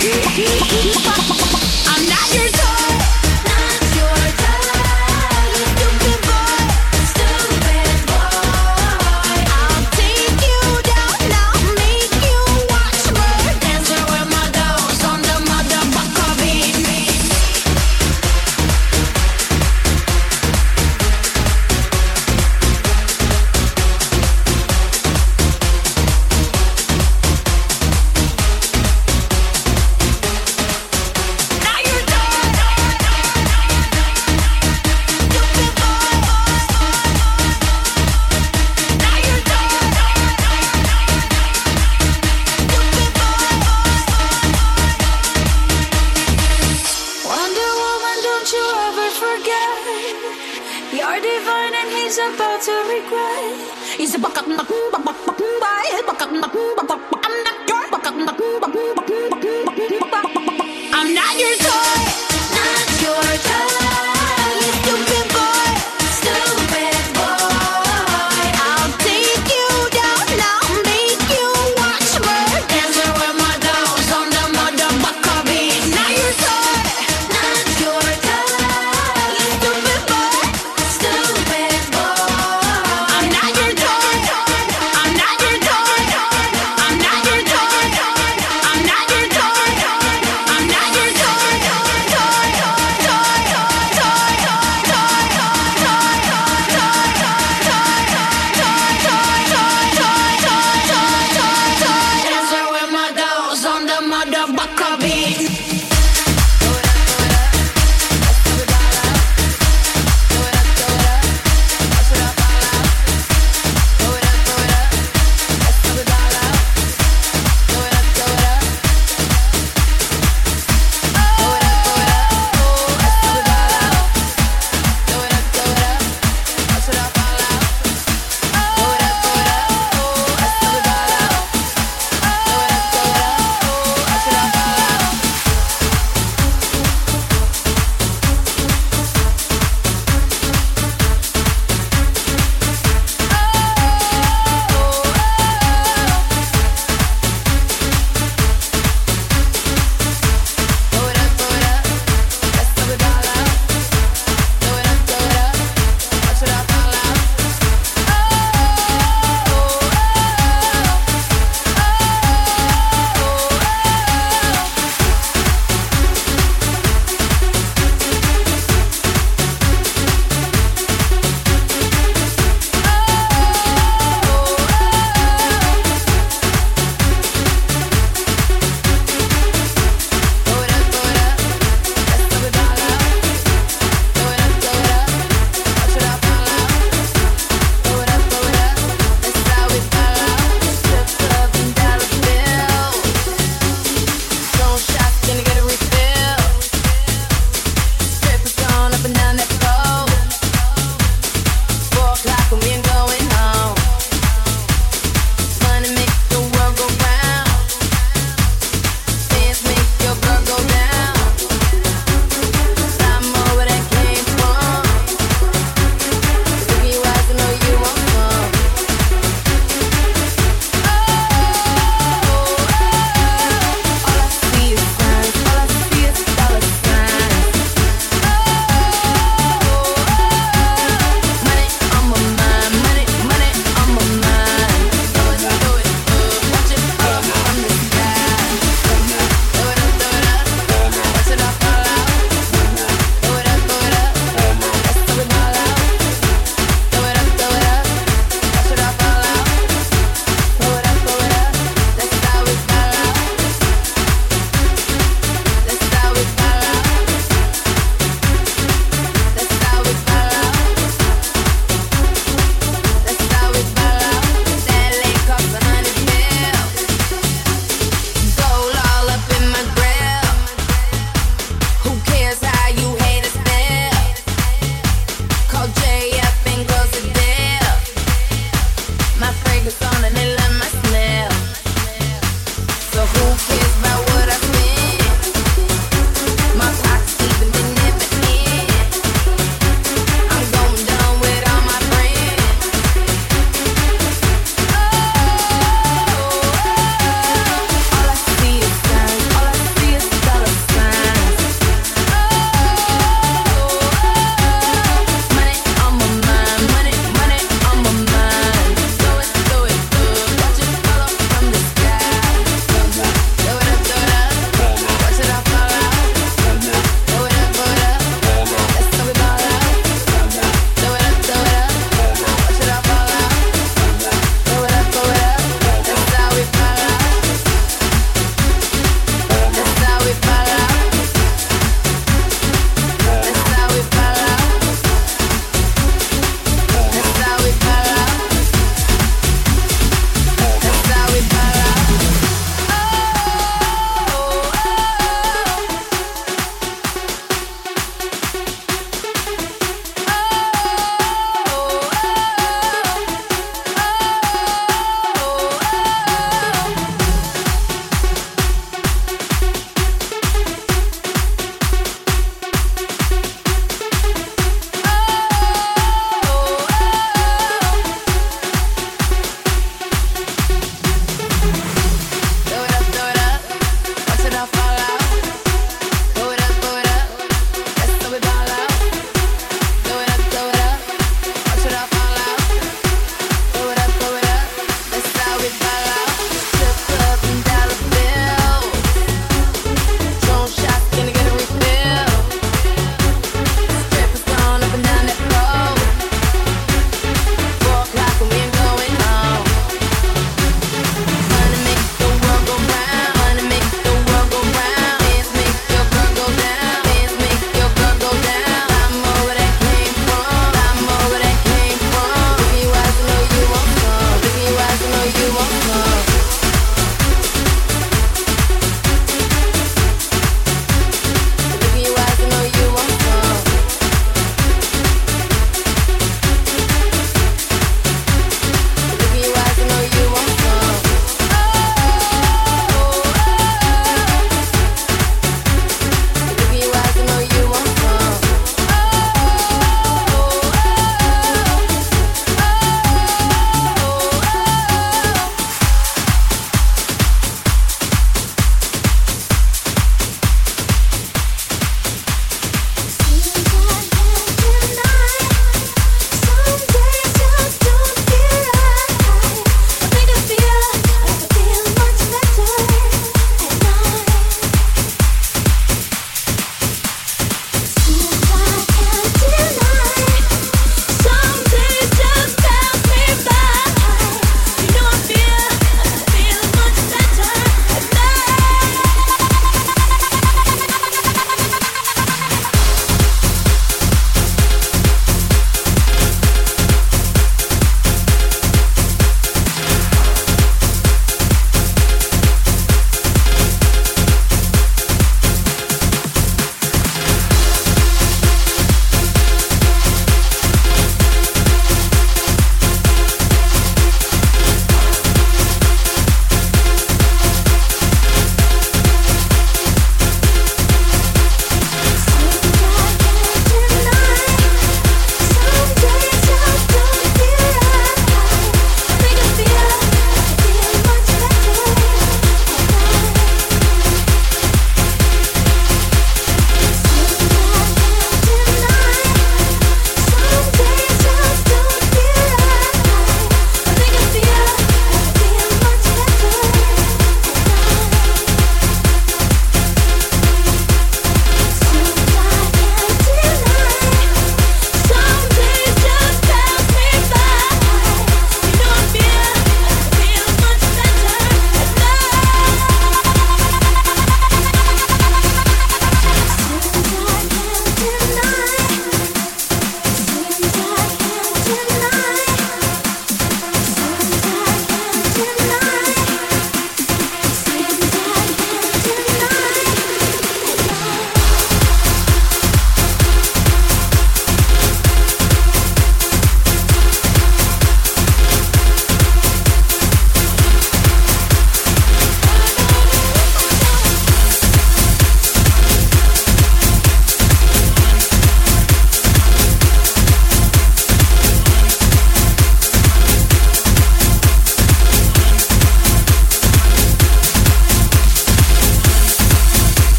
きりくりぽん!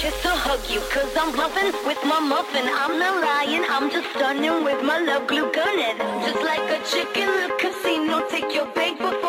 kiss or hug you, cause I'm bluffing with my muffin. I'm not lying, I'm just stunning with my love glue gunning. Just like a chicken, the casino, take your bank book